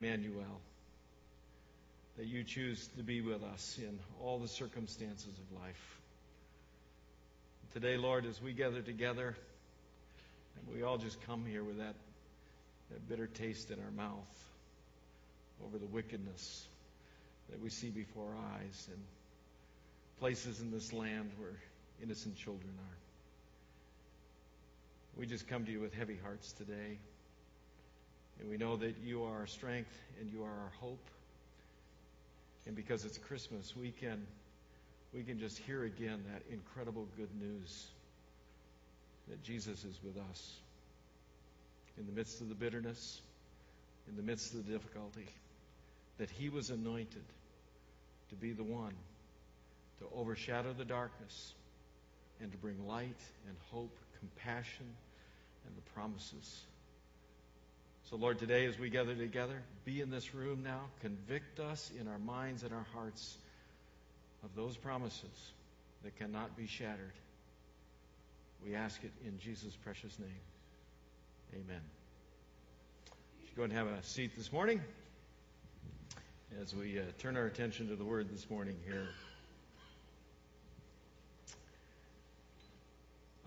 Emmanuel, that you choose to be with us in all the circumstances of life. Today, Lord, as we gather together, and we all just come here with that, that bitter taste in our mouth over the wickedness that we see before our eyes and places in this land where innocent children are. We just come to you with heavy hearts today. And we know that you are our strength and you are our hope. And because it's Christmas, we can we can just hear again that incredible good news that Jesus is with us in the midst of the bitterness, in the midst of the difficulty, that he was anointed to be the one to overshadow the darkness and to bring light and hope, compassion, and the promises so, Lord, today as we gather together, be in this room now. Convict us in our minds and our hearts of those promises that cannot be shattered. We ask it in Jesus' precious name. Amen. Should go and have a seat this morning as we uh, turn our attention to the Word this morning here.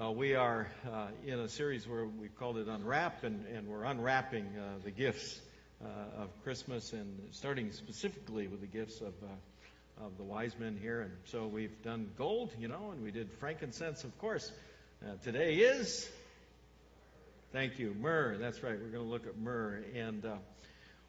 Uh, we are uh, in a series where we've called it Unwrap, and, and we're unwrapping uh, the gifts uh, of Christmas and starting specifically with the gifts of, uh, of the wise men here. And so we've done gold, you know, and we did frankincense, of course. Uh, today is, thank you, myrrh. That's right, we're going to look at myrrh. And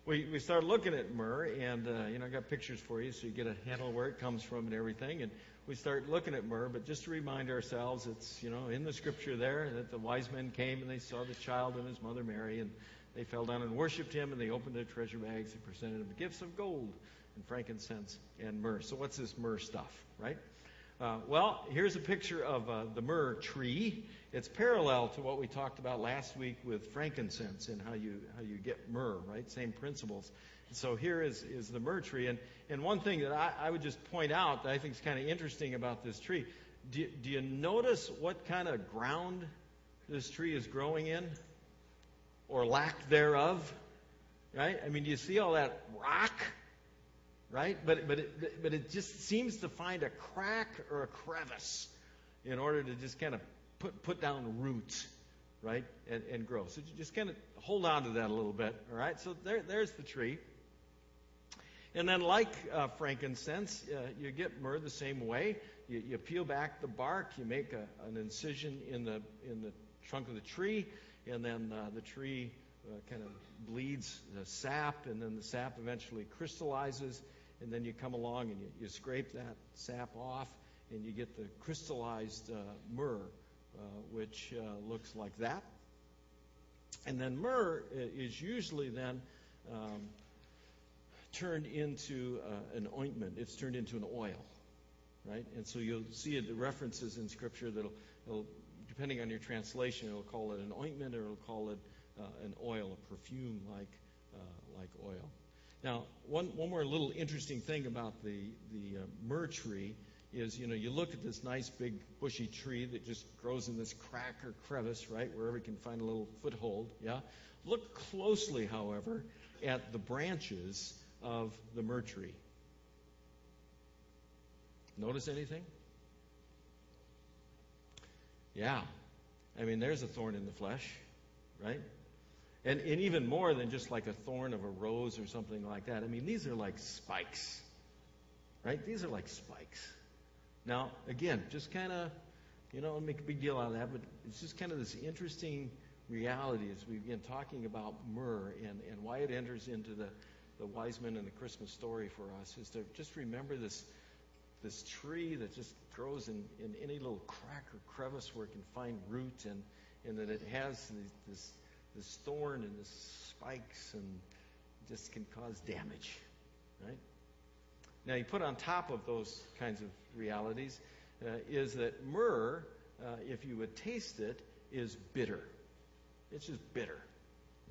we, we started looking at myrrh, and, uh, you know, I got pictures for you so you get a handle where it comes from and everything. And we start looking at myrrh, but just to remind ourselves, it's, you know, in the scripture there that the wise men came and they saw the child and his mother Mary, and they fell down and worshiped him, and they opened their treasure bags and presented him gifts of gold and frankincense and myrrh. So, what's this myrrh stuff, right? Uh, well, here's a picture of uh, the myrrh tree. It's parallel to what we talked about last week with frankincense and how you how you get myrrh, right? Same principles. So here is, is the myrrh tree. And, and one thing that I, I would just point out that I think is kind of interesting about this tree do, do you notice what kind of ground this tree is growing in? Or lack thereof? Right? I mean, do you see all that rock? Right? But, but, it, but it just seems to find a crack or a crevice in order to just kind of put, put down roots right, and, and grow. So just kind of hold on to that a little bit, all right? So there, there's the tree. And then, like uh, frankincense, uh, you get myrrh the same way. You, you peel back the bark, you make a, an incision in the in the trunk of the tree, and then uh, the tree uh, kind of bleeds the sap, and then the sap eventually crystallizes, and then you come along and you, you scrape that sap off, and you get the crystallized uh, myrrh, uh, which looks like that. And then myrrh is usually then um, turned into uh, an ointment. It's turned into an oil, right? And so you'll see the references in Scripture that'll, will depending on your translation, it'll call it an ointment or it'll call it uh, an oil, a perfume like uh, like oil. Now, one one more little interesting thing about the the uh, myrrh tree is, you know, you look at this nice big bushy tree that just grows in this crack or crevice, right, wherever you can find a little foothold. Yeah. Look closely, however, at the branches of the myrrh tree. Notice anything? Yeah. I mean, there's a thorn in the flesh, right? And, and even more than just like a thorn of a rose or something like that. I mean, these are like spikes, right? These are like spikes. Now, again, just kind of, you know, make a big deal out of that, but it's just kind of this interesting reality as we begin talking about myrrh and, and why it enters into the, the wise men in the Christmas story for us is to just remember this this tree that just grows in, in any little crack or crevice where it can find root and, and that it has this, this thorn and the spikes and just can cause damage. Right? Now, you put on top of those kinds of realities uh, is that myrrh, uh, if you would taste it, is bitter. It's just bitter,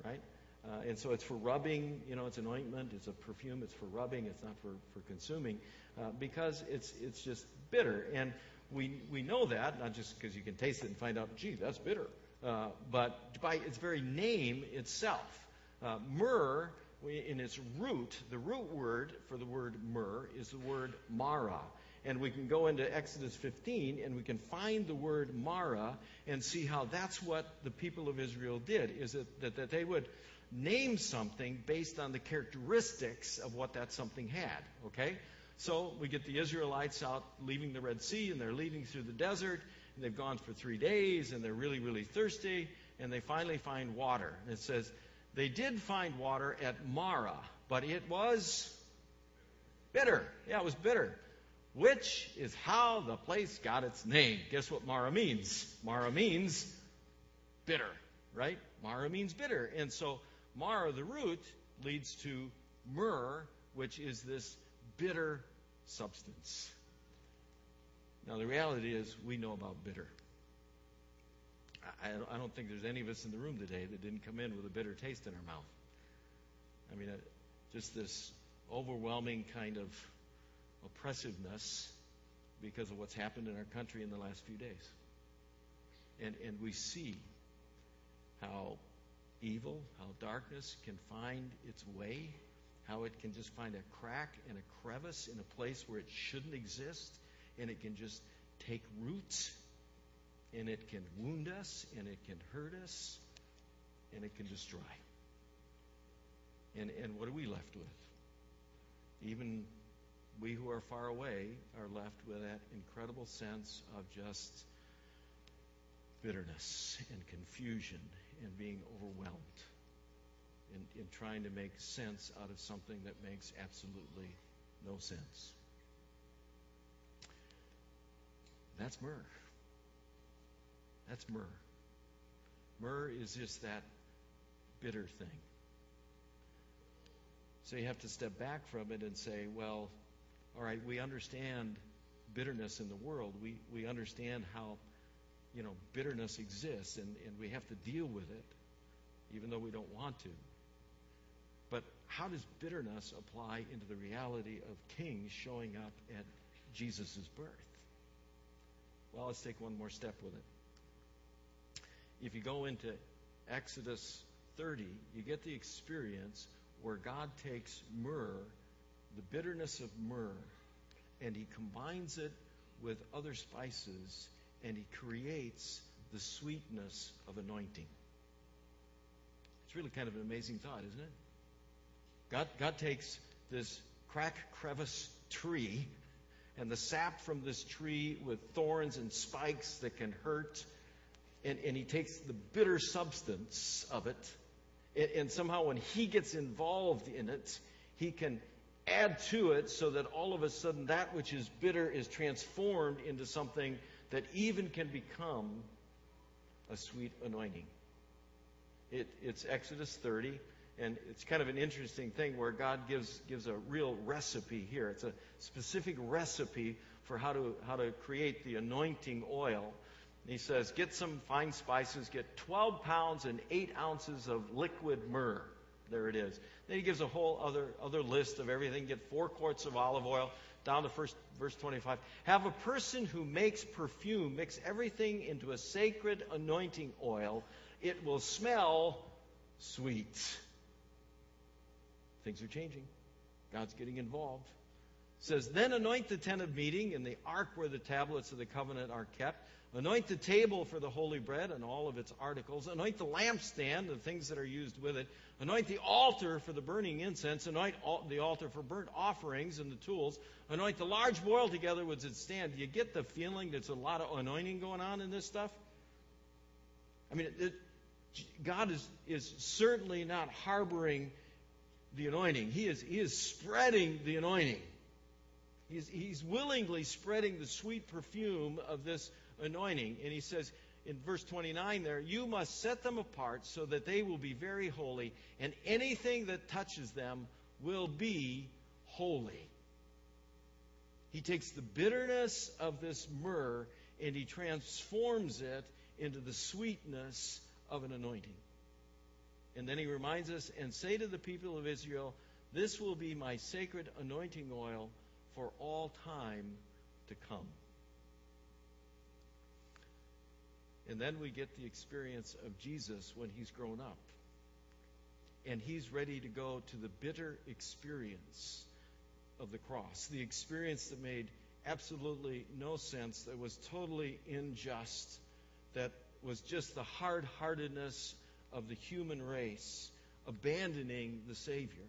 right? Uh, and so it's for rubbing, you know, it's an ointment, it's a perfume, it's for rubbing, it's not for, for consuming, uh, because it's, it's just bitter. And we, we know that, not just because you can taste it and find out, gee, that's bitter, uh, but by its very name itself. Uh, myrrh in its root, the root word for the word myrrh is the word mara. And we can go into Exodus 15 and we can find the word mara and see how that's what the people of Israel did, is it that, that they would name something based on the characteristics of what that something had. Okay? So we get the Israelites out leaving the Red Sea and they're leaving through the desert and they've gone for three days and they're really, really thirsty and they finally find water. And it says, they did find water at Mara, but it was bitter. Yeah, it was bitter. Which is how the place got its name. Guess what Mara means? Mara means bitter, right? Mara means bitter. And so Mara, the root, leads to myrrh, which is this bitter substance. Now, the reality is, we know about bitter. I, don't think there's any of us in the room today that didn't come in with a bitter taste in our mouth. I mean, uh, just this overwhelming kind of oppressiveness because of what's happened in our country in the last few days. And, and we see how evil, how darkness can find its way, how it can just find a crack and a crevice in a place where it shouldn't exist, and it can just take roots and it can wound us, and it can hurt us, and it can destroy. And, and what are we left with? Even we who are far away are left with that incredible sense of just bitterness and confusion and being overwhelmed in, in trying to make sense out of something that makes absolutely no sense. That's myrrh. That's myrrh. Myrrh is just that bitter thing. So you have to step back from it and say, well, all right, we understand bitterness in the world. We, we understand how, you know, bitterness exists, and, and we have to deal with it, even though we don't want to. But how does bitterness apply into the reality of kings showing up at Jesus' birth? Well, let's take one more step with it if you go into Exodus 30, you get the experience where God takes myrrh, the bitterness of myrrh, and he combines it with other spices, and he creates the sweetness of anointing. It's really kind of an amazing thought, isn't it? God, God takes this crack crevice tree and the sap from this tree with thorns and spikes that can hurt and, and he takes the bitter substance of it, and, and somehow when he gets involved in it, he can add to it so that all of a sudden that which is bitter is transformed into something that even can become a sweet anointing. It, it's Exodus 30, and it's kind of an interesting thing where God gives, gives a real recipe here. It's a specific recipe for how to, how to create the anointing oil he says, Get some fine spices, get 12 pounds and 8 ounces of liquid myrrh. There it is. Then he gives a whole other, other list of everything. Get four quarts of olive oil. Down to first, verse 25. Have a person who makes perfume mix everything into a sacred anointing oil. It will smell sweet. Things are changing. God's getting involved. It says, Then anoint the tent of meeting and the ark where the tablets of the covenant are kept. Anoint the table for the holy bread and all of its articles. Anoint the lampstand and things that are used with it. Anoint the altar for the burning incense. Anoint the altar for burnt offerings and the tools. Anoint the large boil together with its stand. Do you get the feeling there's a lot of anointing going on in this stuff? I mean, it, God is, is certainly not harboring the anointing. He is, he is spreading the anointing. He's, he's willingly spreading the sweet perfume of this anointing. And he says in verse 29 there, You must set them apart so that they will be very holy, and anything that touches them will be holy. He takes the bitterness of this myrrh and he transforms it into the sweetness of an anointing. And then he reminds us, and say to the people of Israel, This will be my sacred anointing oil for all time to come. And then we get the experience of Jesus when he's grown up. and he's ready to go to the bitter experience of the cross, the experience that made absolutely no sense, that was totally unjust, that was just the hard heartedness of the human race abandoning the Savior,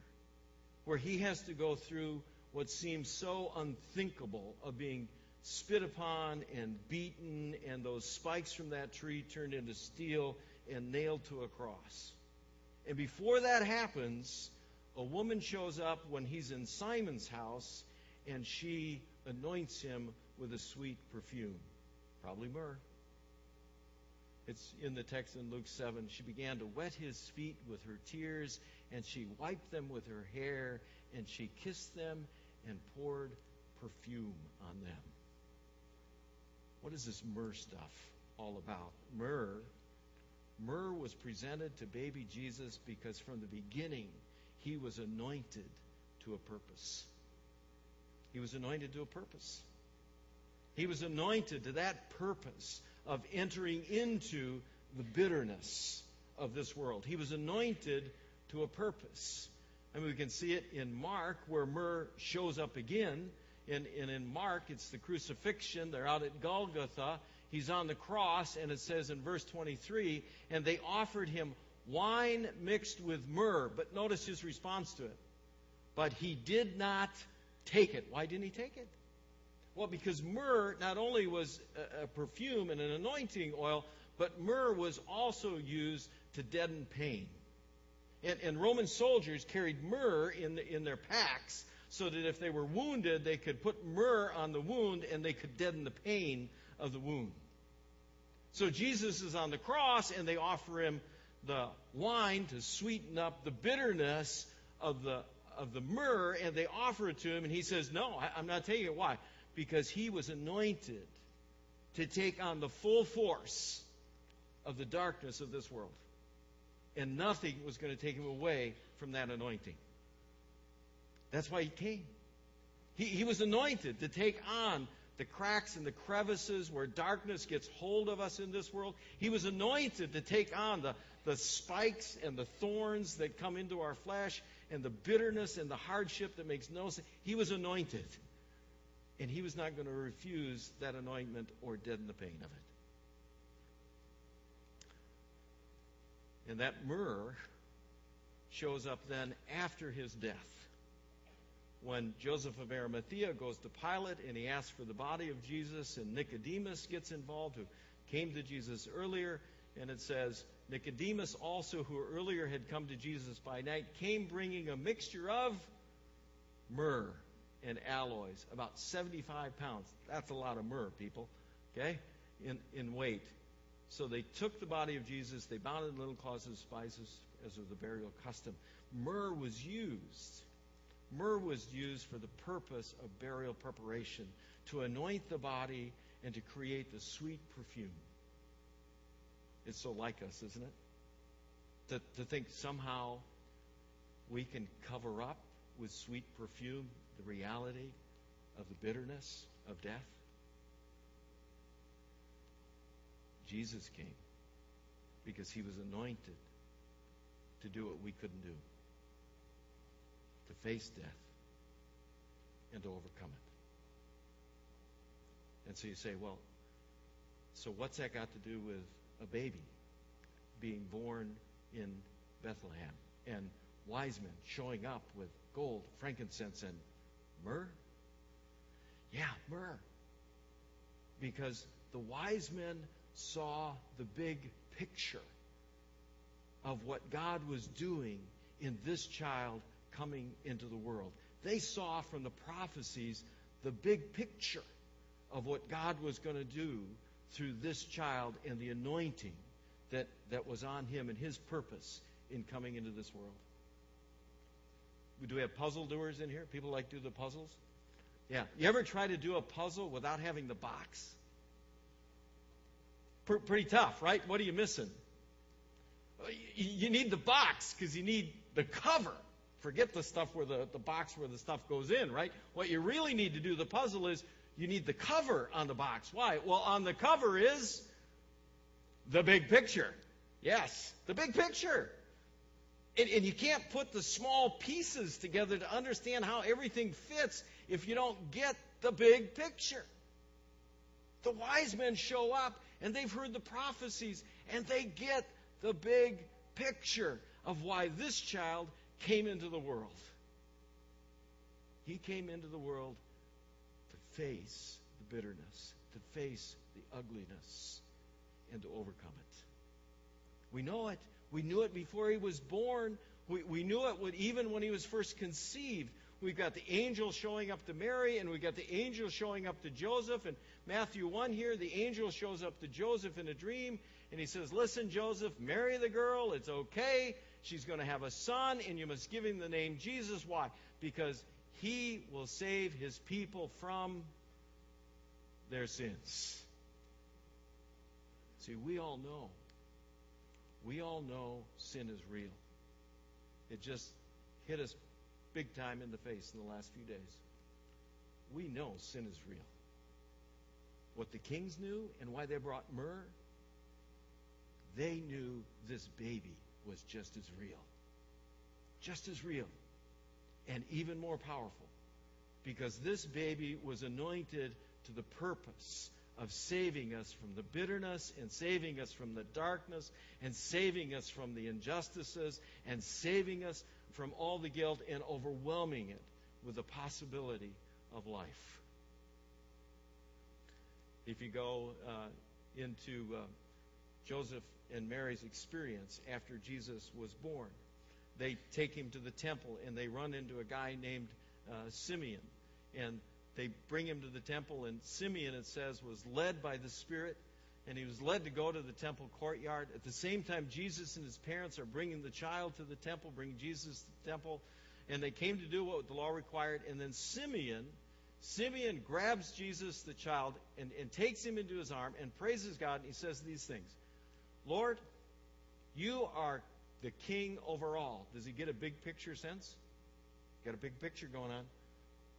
where he has to go through what seems so unthinkable of being spit upon and beaten, and those spikes from that tree turned into steel and nailed to a cross. And before that happens, a woman shows up when he's in Simon's house, and she anoints him with a sweet perfume, probably myrrh. It's in the text in Luke 7. She began to wet his feet with her tears, and she wiped them with her hair, and she kissed them and poured perfume on them. What is this myrrh stuff all about? Myrrh, myrrh was presented to baby Jesus because from the beginning he was anointed to a purpose. He was anointed to a purpose. He was anointed to that purpose of entering into the bitterness of this world. He was anointed to a purpose. And we can see it in Mark, where myrrh shows up again. And, and in Mark, it's the crucifixion. They're out at Golgotha. He's on the cross, and it says in verse 23 and they offered him wine mixed with myrrh. But notice his response to it. But he did not take it. Why didn't he take it? Well, because myrrh not only was a, a perfume and an anointing oil, but myrrh was also used to deaden pain. And, and Roman soldiers carried myrrh in, the, in their packs so that if they were wounded, they could put myrrh on the wound and they could deaden the pain of the wound. So Jesus is on the cross and they offer him the wine to sweeten up the bitterness of the, of the myrrh and they offer it to him and he says, No, I, I'm not taking it. Why? Because he was anointed to take on the full force of the darkness of this world and nothing was going to take him away from that anointing. That's why he came. He, he was anointed to take on the cracks and the crevices where darkness gets hold of us in this world. He was anointed to take on the, the spikes and the thorns that come into our flesh and the bitterness and the hardship that makes no sense. He was anointed. And he was not going to refuse that anointment or deaden the pain of it. And that myrrh shows up then after his death. When Joseph of Arimathea goes to Pilate and he asks for the body of Jesus, and Nicodemus gets involved, who came to Jesus earlier, and it says, Nicodemus also, who earlier had come to Jesus by night, came bringing a mixture of myrrh and aloes, about 75 pounds. That's a lot of myrrh, people, okay, in, in weight. So they took the body of Jesus, they bound it in little cloths of spices, as was the burial custom. Myrrh was used. Myrrh was used for the purpose of burial preparation, to anoint the body and to create the sweet perfume. It's so like us, isn't it? To, to think somehow we can cover up with sweet perfume the reality of the bitterness of death. Jesus came because he was anointed to do what we couldn't do to face death and to overcome it. And so you say, well, so what's that got to do with a baby being born in Bethlehem and wise men showing up with gold, frankincense, and myrrh? Yeah, myrrh. Because the wise men saw the big picture of what God was doing in this child coming into the world. They saw from the prophecies the big picture of what God was going to do through this child and the anointing that, that was on him and his purpose in coming into this world. Do we have puzzle doers in here? People like do the puzzles? Yeah. You ever try to do a puzzle without having the box? pretty tough, right? What are you missing? Uh, you need the box because you need the cover. Forget the stuff where the, the box where the stuff goes in, right? What you really need to do the puzzle is you need the cover on the box. Why? Well, on the cover is the big picture. Yes, the big picture. And, and you can't put the small pieces together to understand how everything fits if you don't get the big picture. The wise men show up and they've heard the prophecies and they get the big picture of why this child came into the world. He came into the world to face the bitterness, to face the ugliness, and to overcome it. We know it. We knew it before he was born. We, we knew it even when he was first conceived. We've got the angel showing up to Mary, and we've got the angel showing up to Joseph. And Matthew 1 here, the angel shows up to Joseph in a dream, and he says, Listen, Joseph, marry the girl. It's okay. She's going to have a son, and you must give him the name Jesus. Why? Because he will save his people from their sins. See, we all know. We all know sin is real. It just hit us big time in the face in the last few days. We know sin is real. What the kings knew and why they brought myrrh, they knew this baby was just as real. Just as real. And even more powerful. Because this baby was anointed to the purpose of saving us from the bitterness and saving us from the darkness and saving us from the injustices and saving us from all the guilt and overwhelming it with the possibility of life. If you go uh, into uh, Joseph and Mary's experience after Jesus was born, they take him to the temple and they run into a guy named uh, Simeon. And they bring him to the temple, and Simeon, it says, was led by the Spirit, and he was led to go to the temple courtyard. At the same time, Jesus and his parents are bringing the child to the temple, bringing Jesus to the temple, and they came to do what the law required. And then Simeon, Simeon grabs Jesus, the child, and, and takes him into his arm and praises God, and he says these things Lord, you are the king over all. Does he get a big picture sense? Got a big picture going on.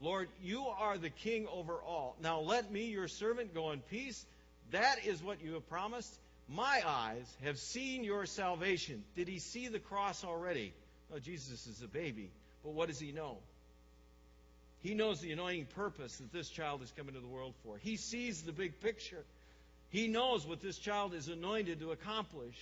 Lord, you are the king over all. Now let me, your servant, go in peace. That is what you have promised. My eyes have seen your salvation. Did he see the cross already? Oh, Jesus is a baby. But what does he know? He knows the anointing purpose that this child is coming to the world for. He sees the big picture. He knows what this child is anointed to accomplish.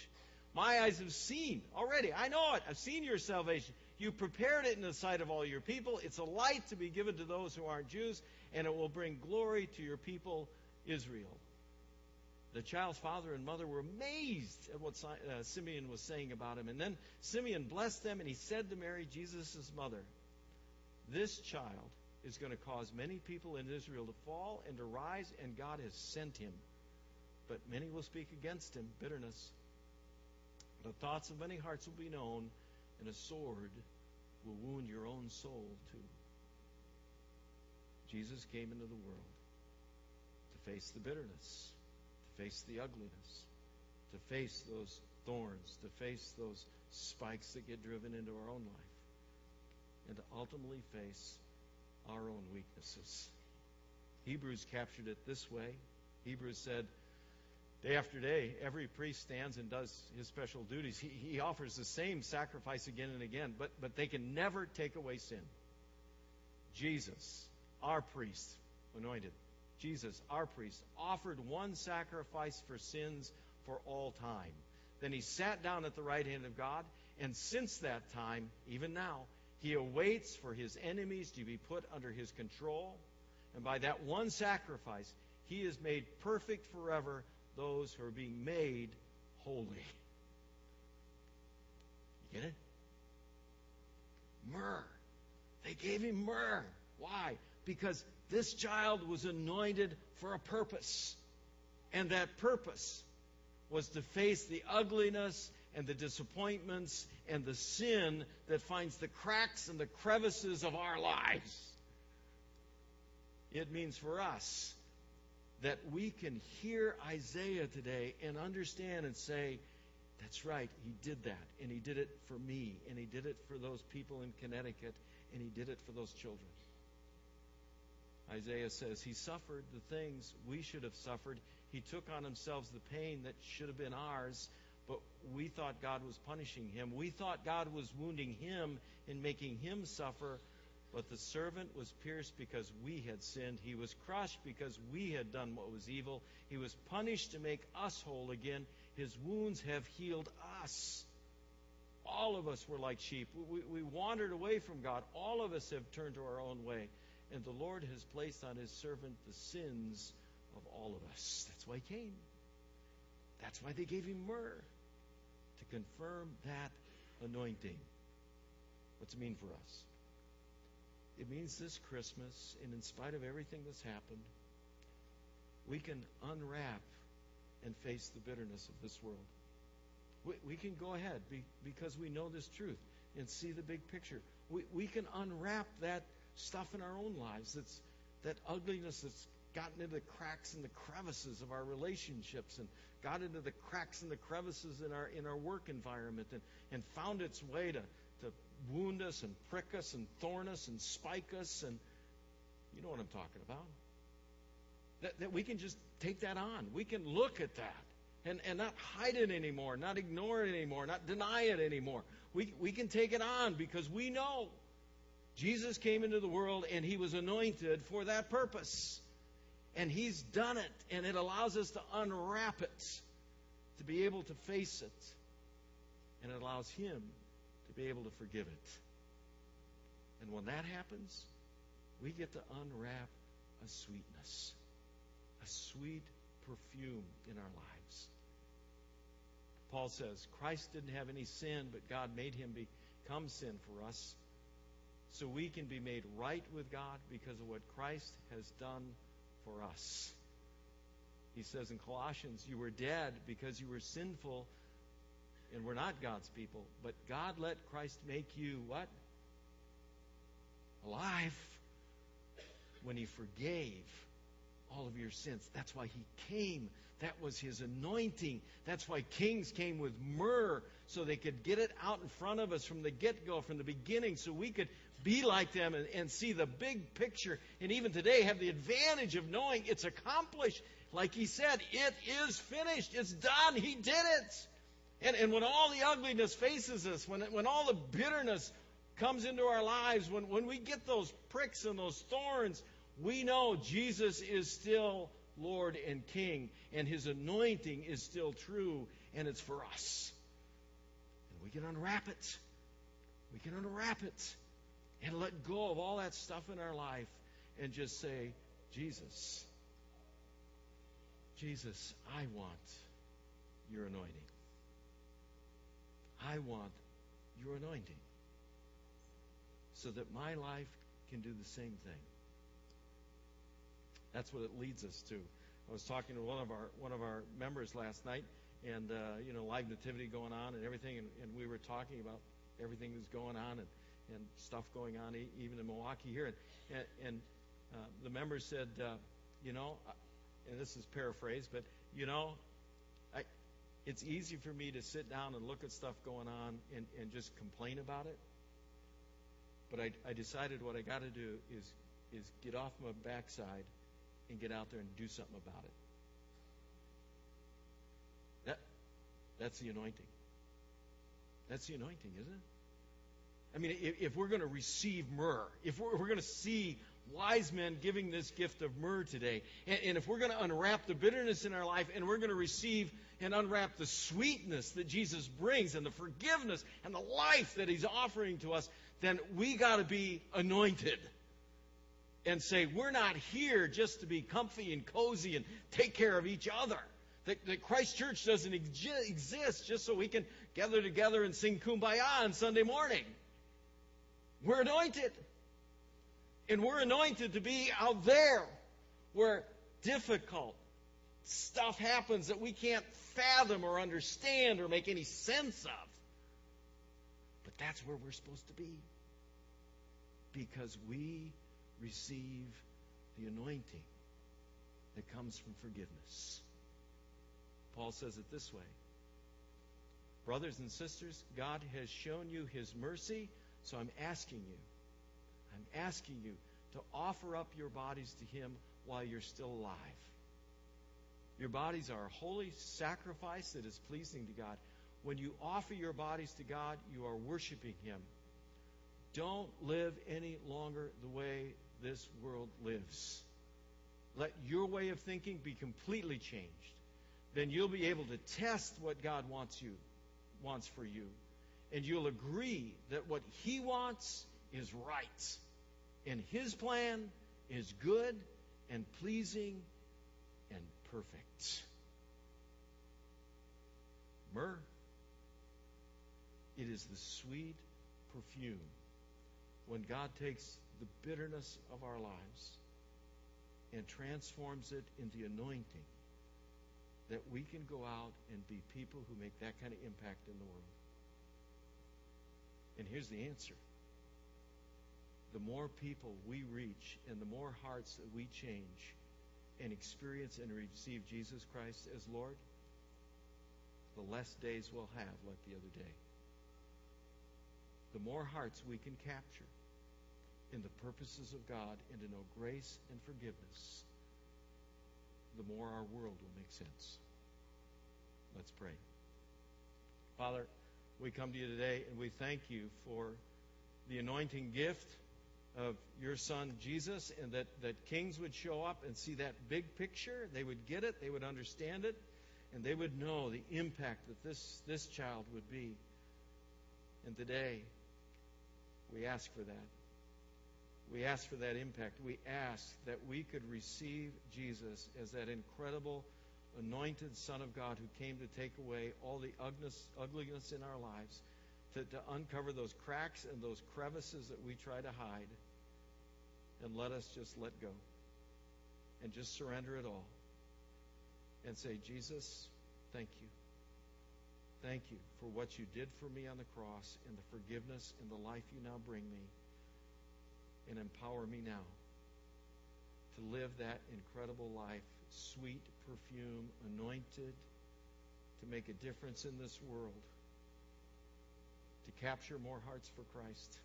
My eyes have seen already. I know it. I've seen your salvation. You prepared it in the sight of all your people. It's a light to be given to those who aren't Jews, and it will bring glory to your people, Israel. The child's father and mother were amazed at what uh, Simeon was saying about him. And then Simeon blessed them, and he said to Mary, Jesus' mother, This child is going to cause many people in Israel to fall and to rise, and God has sent him. But many will speak against him, bitterness. The thoughts of many hearts will be known, and a sword will wound your own soul too. Jesus came into the world to face the bitterness, to face the ugliness, to face those thorns, to face those spikes that get driven into our own life, and to ultimately face our own weaknesses. Hebrews captured it this way. Hebrews said, Day after day, every priest stands and does his special duties. He, he offers the same sacrifice again and again, but, but they can never take away sin. Jesus, our priest, anointed, Jesus, our priest, offered one sacrifice for sins for all time. Then he sat down at the right hand of God, and since that time, even now, he awaits for his enemies to be put under his control. And by that one sacrifice, he is made perfect forever those who are being made holy. You get it? Myrrh. They gave him myrrh. Why? Because this child was anointed for a purpose. And that purpose was to face the ugliness and the disappointments and the sin that finds the cracks and the crevices of our lives. It means for us that we can hear Isaiah today and understand and say, that's right, he did that. And he did it for me. And he did it for those people in Connecticut. And he did it for those children. Isaiah says, He suffered the things we should have suffered. He took on himself the pain that should have been ours. but we thought God was punishing him. We thought God was wounding him and making him suffer. But the servant was pierced because we had sinned. He was crushed because we had done what was evil. He was punished to make us whole again. His wounds have healed us. All of us were like sheep. We, we wandered away from God. All of us have turned to our own way. And the Lord has placed on his servant the sins of all of us. That's why he came. That's why they gave him myrrh to confirm that anointing. What's it mean for us? It means this Christmas, and in spite of everything that's happened, we can unwrap and face the bitterness of this world. We, we can go ahead be, because we know this truth and see the big picture. We, we can unwrap that stuff in our own lives that's that ugliness that's gotten into the cracks and the crevices of our relationships and got into the cracks and the crevices in our in our work environment and, and found its way to, to wound us and prick us and thorn us and spike us and you know what I'm talking about. That, that we can just take that on. We can look at that and, and not hide it anymore, not ignore it anymore, not deny it anymore. We, we can take it on because we know Jesus came into the world and he was anointed for that purpose. And he's done it, and it allows us to unwrap it, to be able to face it. And it allows him be able to forgive it. And when that happens, we get to unwrap a sweetness, a sweet perfume in our lives. Paul says, Christ didn't have any sin, but God made him become sin for us so we can be made right with God because of what Christ has done for us. He says in Colossians, You were dead because you were sinful and we're not God's people, but God let Christ make you what? Alive when He forgave all of your sins. That's why He came. That was His anointing. That's why kings came with myrrh so they could get it out in front of us from the get go, from the beginning, so we could be like them and, and see the big picture. And even today, have the advantage of knowing it's accomplished. Like he said, it is finished. It's done. He did it. And, and when all the ugliness faces us, when, when all the bitterness comes into our lives, when, when we get those pricks and those thorns, we know Jesus is still Lord and King, and his anointing is still true, and it's for us. And we can unwrap it. We can unwrap it and let go of all that stuff in our life and just say, Jesus, Jesus, I want your anointing. I want your anointing so that my life can do the same thing. That's what it leads us to. I was talking to one of our one of our members last night, and uh, you know, live nativity going on and everything, and, and we were talking about everything that's going on, and and stuff going on even in Milwaukee here. And, and uh, the member said, uh, you know, and this is paraphrased, but you know, it's easy for me to sit down and look at stuff going on and, and just complain about it. But I, I decided what I got to do is is get off my backside and get out there and do something about it. That that's the anointing. That's the anointing, isn't it? I mean, if, if we're going to receive myrrh, if we're, we're, going to see wise men giving this gift of myrrh today, and, and if we're going to unwrap the bitterness in our life and we're going to receive and unwrap the sweetness that Jesus brings and the forgiveness and the life that he's offering to us, then we got to be anointed and say, we're not here just to be comfy and cozy and take care of each other. That, that Christ Church doesn't exist just so we can gather together and sing kumbaya on Sunday morning. We're anointed. And we're anointed to be out there where difficult stuff happens that we can't fathom or understand or make any sense of. But that's where we're supposed to be. Because we receive the anointing that comes from forgiveness. Paul says it this way Brothers and sisters, God has shown you his mercy so I'm asking you, I'm asking you to offer up your bodies to Him while you're still alive. Your bodies are a holy sacrifice that is pleasing to God. When you offer your bodies to God, you are worshiping Him. Don't live any longer the way this world lives. Let your way of thinking be completely changed. Then you'll be able to test what God wants you wants for you. And you'll agree that what he wants is right. And his plan is good and pleasing perfect. Myrrh, it is the sweet perfume when God takes the bitterness of our lives and transforms it into anointing that we can go out and be people who make that kind of impact in the world. And here's the answer the more people we reach and the more hearts that we change and experience and receive Jesus Christ as Lord, the less days we'll have like the other day. The more hearts we can capture in the purposes of God and to know grace and forgiveness, the more our world will make sense. Let's pray. Father, we come to you today and we thank you for the anointing gift of your son Jesus and that, that kings would show up and see that big picture. They would get it, they would understand it, and they would know the impact that this, this child would be. And today, we ask for that. We ask for that impact. We ask that we could receive Jesus as that incredible anointed Son of God who came to take away all the ugliness ugliness in our lives, to, to uncover those cracks and those crevices that we try to hide, and let us just let go and just surrender it all and say, Jesus, thank you. Thank you for what you did for me on the cross and the forgiveness and the life you now bring me and empower me now to live that incredible life, sweet perfume, anointed, to make a difference in this world, to capture more hearts for Christ,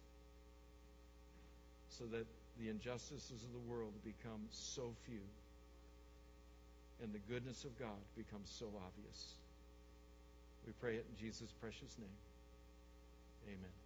so that the injustices of the world become so few and the goodness of God becomes so obvious. We pray it in Jesus' precious name. Amen.